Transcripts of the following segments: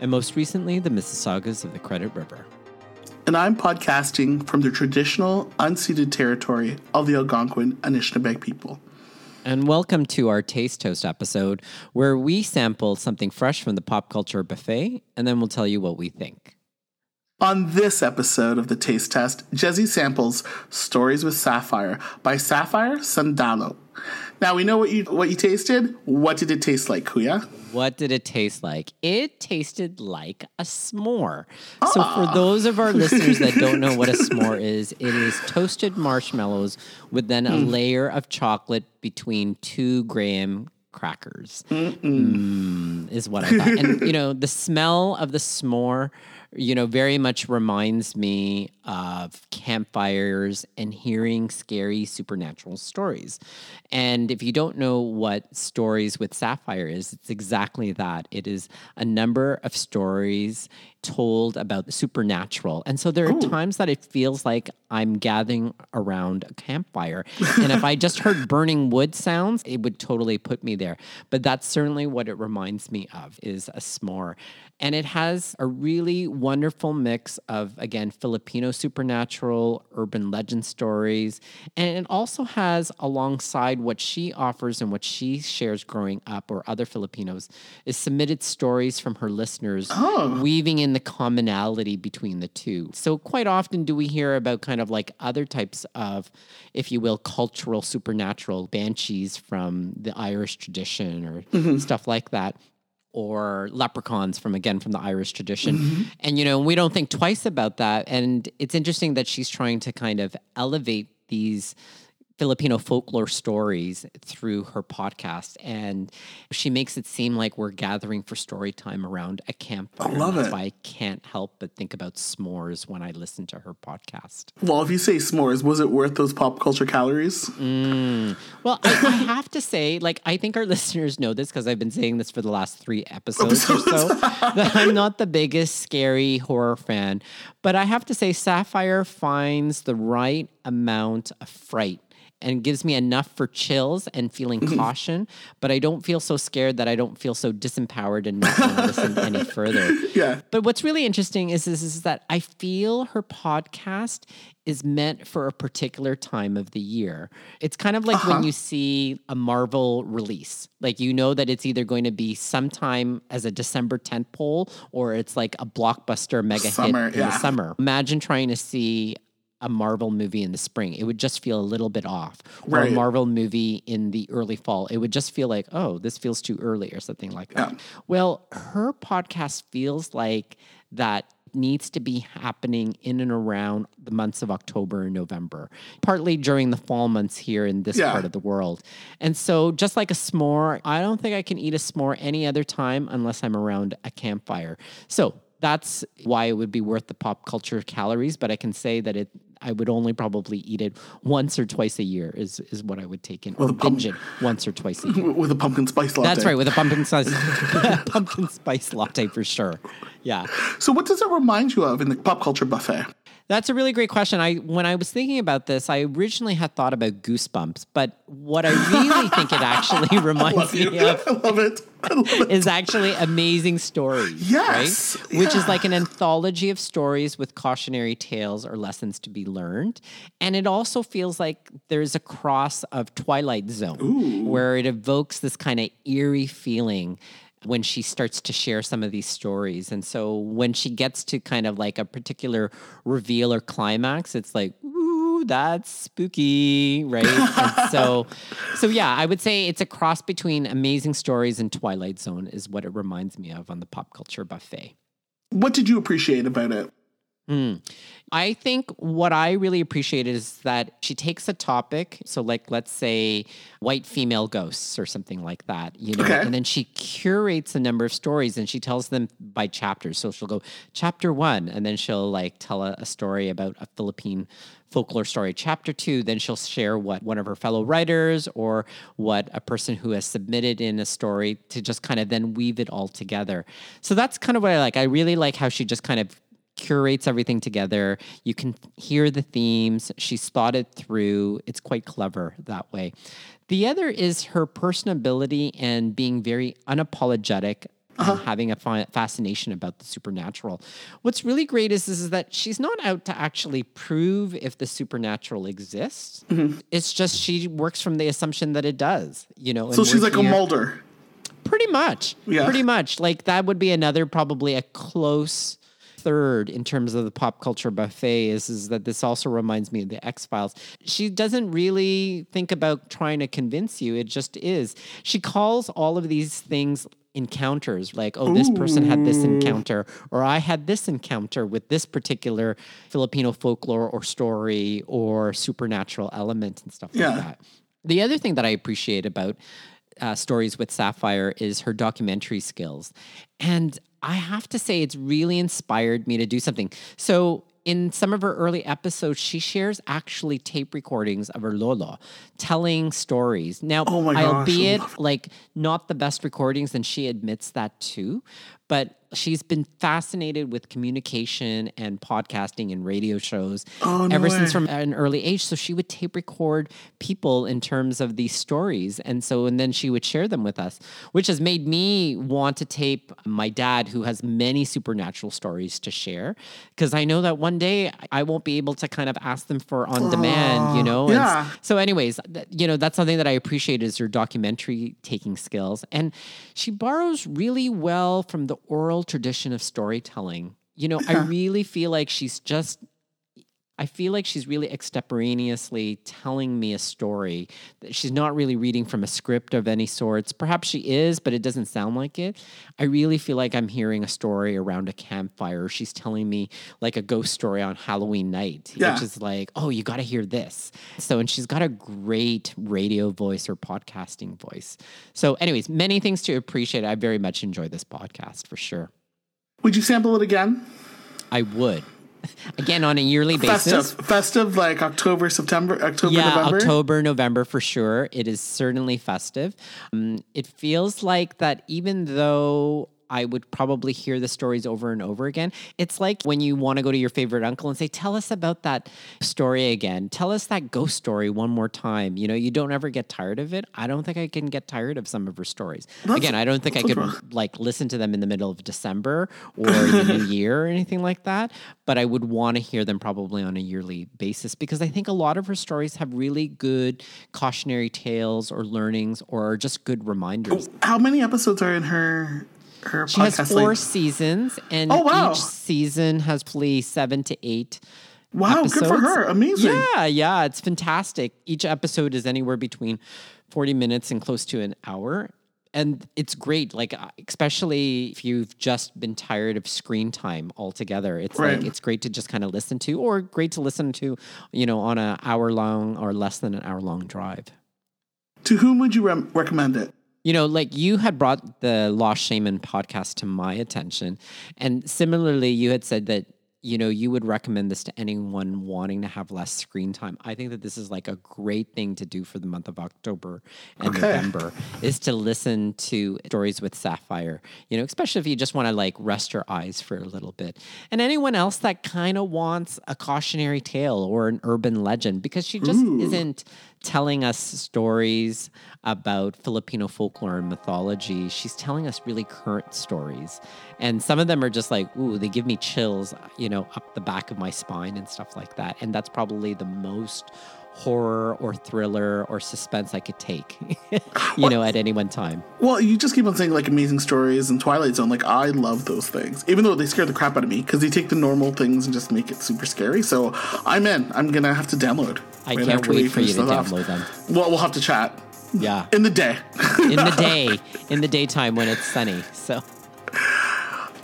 and most recently, the Mississaugas of the Credit River. And I'm podcasting from the traditional, unceded territory of the Algonquin Anishinaabe people. And welcome to our Taste Test episode, where we sample something fresh from the pop culture buffet, and then we'll tell you what we think. On this episode of the Taste Test, Jezzie samples Stories with Sapphire by Sapphire Sandalo. Now we know what you what you tasted. What did it taste like, Kuya? What did it taste like? It tasted like a s'more. So, for those of our listeners that don't know what a s'more is, it is toasted marshmallows with then a Mm. layer of chocolate between two graham crackers. Mm, is what I thought. and, you know, the smell of the s'more, you know, very much reminds me of campfires and hearing scary supernatural stories. And if you don't know what stories with Sapphire is, it's exactly that. It is a number of stories told about the supernatural. And so there are times that it feels like I'm gathering around a campfire. and if I just heard burning wood sounds, it would totally put me there. But that's certainly what it reminds me of is a s'more. And it has a really wonderful mix of, again, Filipino supernatural, urban legend stories. And it also has, alongside what she offers and what she shares growing up, or other Filipinos, is submitted stories from her listeners, oh. weaving in the commonality between the two. So, quite often do we hear about kind of like other types of, if you will, cultural supernatural banshees from the Irish tradition or mm-hmm. stuff like that or leprechauns from again from the Irish tradition. Mm-hmm. And you know, we don't think twice about that. And it's interesting that she's trying to kind of elevate these Filipino folklore stories through her podcast. And she makes it seem like we're gathering for story time around a campfire. I love it. I can't help but think about s'mores when I listen to her podcast. Well, if you say s'mores, was it worth those pop culture calories? Mm. Well, I, I have to say, like, I think our listeners know this because I've been saying this for the last three episodes or so. that I'm not the biggest scary horror fan, but I have to say, Sapphire finds the right amount of fright and gives me enough for chills and feeling mm-hmm. caution, but I don't feel so scared that I don't feel so disempowered and not want to listen any further. Yeah. But what's really interesting is, is, is that I feel her podcast is meant for a particular time of the year. It's kind of like when uh-huh. you see a Marvel release. Like you know that it's either going to be sometime as a December tent pole or it's like a blockbuster mega Summer, hit in yeah. the summer. Imagine trying to see a Marvel movie in the spring. It would just feel a little bit off. Or Right. a Marvel movie in the early fall. It would just feel like, oh, this feels too early or something like that. Yeah. Well, her podcast feels like that needs to be happening in and around the months of October and November, partly during the fall months here in this Yeah. part of the world. And so, just like a s'more, I don't think I can eat a s'more any other time unless I'm around a campfire. So, that's why it would be worth the pop culture calories, but I can say that it I would only probably eat it once or twice a year is is what I would take in or binge it once or twice a year. With a pumpkin spice latte. That's right, with a pumpkin spice pumpkin spice latte for sure. Yeah. So, what does it remind you of in the pop culture buffet? That's a really great question. I when I was thinking about this, I originally had thought about Goosebumps, but what I really think it actually reminds me of I love it. I love it. is actually amazing stories. Yes, Right? Which is like an anthology of stories with cautionary tales or lessons to be learned. And it also feels like there's a cross of Twilight Zone where it evokes this kind of eerie feeling when she starts to share some of these stories. And so when she gets to kind of like a particular reveal or climax, it's like, ooh, that's spooky, right? so, so yeah, I would say it's a cross between Amazing Stories and Twilight Zone is what it reminds me of on the pop culture buffet. What did you appreciate about it? Mm. I think what I really appreciate is that she takes a topic, so like let's say white female ghosts or something like that, you know, Okay. and then she curates a number of stories and she tells them by chapters. So she'll go chapter one, and then she'll like tell a, a story about a Philippine folklore story. Chapter two, then she'll share what one of her fellow writers or what a person who has submitted in a story to just kind of then weave it all together. So that's kind of what I like. I really like how she just kind of curates everything together. You can hear the themes. She's thought it through. It's quite clever that way. The other is her personability and being very unapologetic. and uh-huh. Having a fa- fascination about the supernatural. What's really great is, is that she's not out to actually prove if the supernatural exists. Mm-hmm. It's just she works from the assumption that it does. You know, So she's like a Mulder. Pretty much. Yeah. Pretty much. Like that would be another probably a close third in terms of the pop culture buffet is, is that this also reminds me of the X Files. She doesn't really think about trying to convince you. It just is. She calls all of these things encounters like oh this person had this encounter or i had this encounter with this particular filipino folklore or story or supernatural element and stuff Yeah. like that the other thing that I appreciate about uh, stories with Sapphire is her documentary skills. And I have to say, it's really inspired me to do something. So, in some of her early episodes, she shares actually tape recordings of her Lolo telling stories. Now, Oh albeit like not the best recordings, and she admits that too. But she's been fascinated with communication and podcasting and radio shows Oh, no ever since from an early age. So she would tape record people in terms of these stories. And so, and then she would share them with us, which has made me want to tape my dad, who has many supernatural stories to share. Because I know that one day I won't be able to kind of ask them for on demand, you know? And yeah. so, anyways, th- you know, that's something that I appreciate is her documentary taking skills. And she borrows really well from the oral tradition of storytelling. You know, I really feel like she's just I feel like she's really extemporaneously telling me a story. That She's not really reading from a script of any sorts. Perhaps she is, but it doesn't sound like it. I really feel like I'm hearing a story around a campfire. She's telling me like a ghost story on Halloween night, Yeah. which is like, oh, you got to hear this. So, and she's got a great radio voice or podcasting voice. So, anyways, many things to appreciate. I very much enjoy this podcast for sure. Would you sample it again? I would. Again, on a yearly basis. Festive, festive, like October, September, October, yeah, November. October, November for sure. It is certainly festive. Um, it feels like that even though I would probably hear the stories over and over again, it's like when you want to go to your favorite uncle and say, Tell us about that story again. Tell us that ghost story one more time. You know, you don't ever get tired of it. I don't think I can get tired of some of her stories. again, I don't think I could like listen to them in the middle of December or the new year or anything like that, but I would want to hear them probably on a yearly basis because I think a lot of her stories have really good cautionary tales or learnings or are just good reminders. How many episodes are in her her She has four seasons, and Oh, wow. each season has probably seven to eight. wow, good for her. Amazing. Yeah, yeah, it's fantastic. Each episode is anywhere between 40 minutes and close to an hour. And it's great, like uh, especially if you've just been tired of screen time altogether. It's Right. like it's great to just kind of listen to, or great to listen to, you know, on an hour long or less than an hour long drive. To whom would you rem- recommend it? You know, like you had brought the Lost Shaman podcast to my attention. And similarly, you had said that, you know, you would recommend this to anyone wanting to have less screen time. I think that this is like a great thing to do for the month of October and Okay. November is to listen to stories with Sapphire, you know, especially if you just want to like rest your eyes for a little bit. And anyone else that kind of wants a cautionary tale or an urban legend because she just isn't telling us stories about Filipino folklore and mythology. She's telling us really current stories. And some of them are just like, ooh, they give me chills, you know, up the back of my spine and stuff like that. And that's probably the most horror or thriller or suspense I could take, you know, at any one time. Well, you just keep on saying like amazing stories and Twilight Zone. Like I love those things, even though they scare the crap out of me because they take the normal things and just make it super scary. So I'm in. I'm gonna have to download. I right can't wait for you to this off. download them. Well, we'll have to chat Yeah. in the day. In the day, in the daytime when it's sunny. So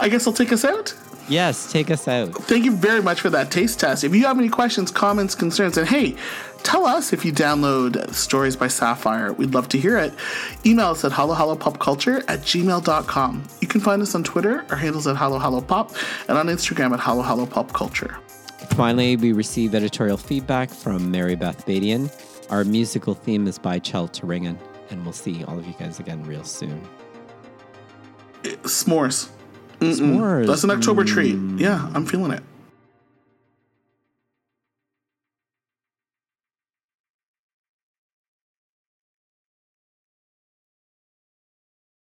I guess I'll take us out. Yes, take us out. Thank you very much for that taste test. If you have any questions, comments, concerns, and hey, tell us if you download Stories by Sapphire. We'd love to hear it. Email us at halohalopopculture at gmail.com. You can find us on Twitter. Our handle's at halohalopop and on Instagram at halohalopopculture. Finally, we receive editorial feedback from Mary Beth Badian. Our musical theme is by Chel Turingen, and we'll see all of you guys again real soon. S'mores. S'mores. That's an October treat. Mm. Yeah, I'm feeling it.